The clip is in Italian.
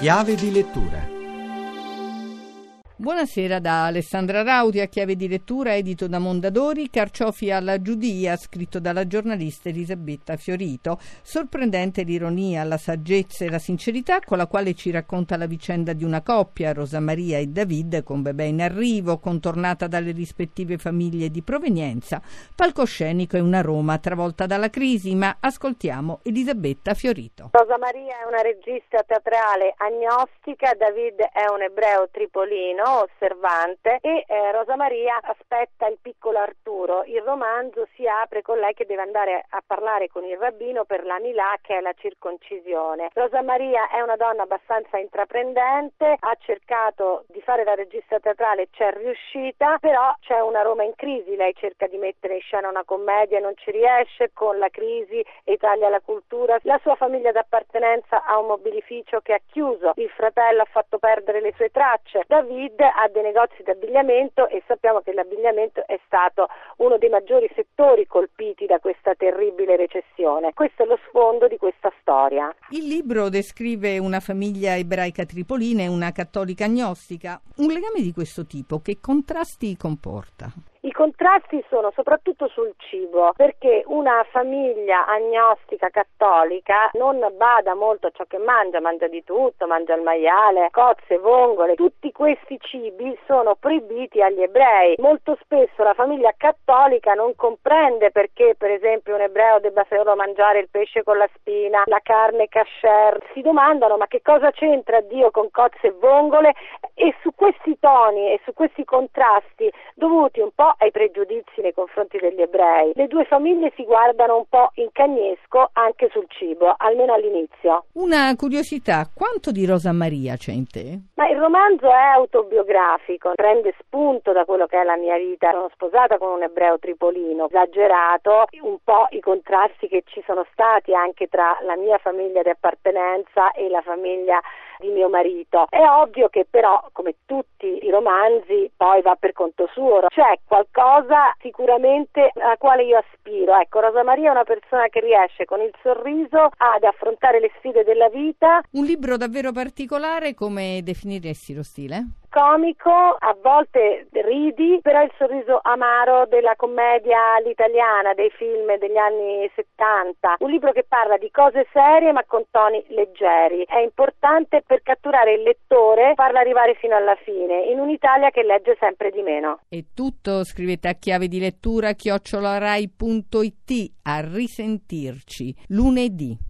Chiave di lettura Buonasera da Alessandra Rauti a chiave di lettura edito da Mondadori, Carciofi alla Giudia, scritto dalla giornalista Elisabetta Fiorito. Sorprendente l'ironia, la saggezza e la sincerità con la quale ci racconta la vicenda di una coppia, Rosa Maria e David, con bebè in arrivo, contornata dalle rispettive famiglie di provenienza. Palcoscenico è una Roma travolta dalla crisi, ma ascoltiamo Elisabetta Fiorito. Rosa Maria è una regista teatrale agnostica, David è un ebreo tripolino osservante e eh, Rosa Maria aspetta il piccolo Arturo. Il romanzo si apre con lei che deve andare a parlare con il rabbino per la Milà che è la circoncisione. Rosa Maria è una donna abbastanza intraprendente, ha cercato di fare la regista teatrale, c'è riuscita, però c'è una Roma in crisi, lei cerca di mettere in scena una commedia e non ci riesce, con la crisi e taglia la cultura. La sua famiglia d'appartenenza ha un mobilificio che ha chiuso, il fratello ha fatto perdere le sue tracce. David ha dei negozi di abbigliamento e sappiamo che l'abbigliamento è stato uno dei maggiori settori colpiti da questa terribile recessione. Questo è lo sfondo di questa storia. Il libro descrive una famiglia ebraica tripolina e una cattolica agnostica. Un legame di questo tipo che contrasti comporta? I contrasti sono soprattutto sul cibo, perché una famiglia agnostica cattolica non bada molto a ciò che mangia, mangia di tutto, mangia il maiale, cozze, vongole, tutti questi cibi sono proibiti agli ebrei. Molto spesso la famiglia cattolica non comprende perché per esempio un ebreo debba solo mangiare il pesce con la spina, la carne kasher, si domandano ma che cosa c'entra Dio con cozze e vongole e su questi toni e su questi contrasti dovuti un po' ai pregiudizi nei confronti degli ebrei. Le due famiglie si guardano un po' in cagnesco anche sul cibo, almeno all'inizio. Una curiosità, quanto di Rosa Maria c'è in te? Ma il romanzo è autobiografico, prende spunto da quello che è la mia vita. Sono sposata con un ebreo tripolino, esagerato un po' i contrasti che ci sono stati anche tra la mia famiglia di appartenenza e la famiglia di mio marito. È ovvio che però, come tutti i romanzi, poi va per conto suo. C'è qualcosa sicuramente alla quale io aspiro. Ecco, Rosa Maria è una persona che riesce con il sorriso ad affrontare le sfide della vita. Un libro davvero particolare, come definiresti lo stile? Comico, a volte ridi, però il sorriso amaro della commedia all'italiana, dei film degli anni 70. Un libro che parla di cose serie ma con toni leggeri. È importante per catturare il lettore, farlo arrivare fino alla fine, in un'Italia che legge sempre di meno. E tutto scrivete a chiave di lettura chiocciolarai.it a risentirci lunedì.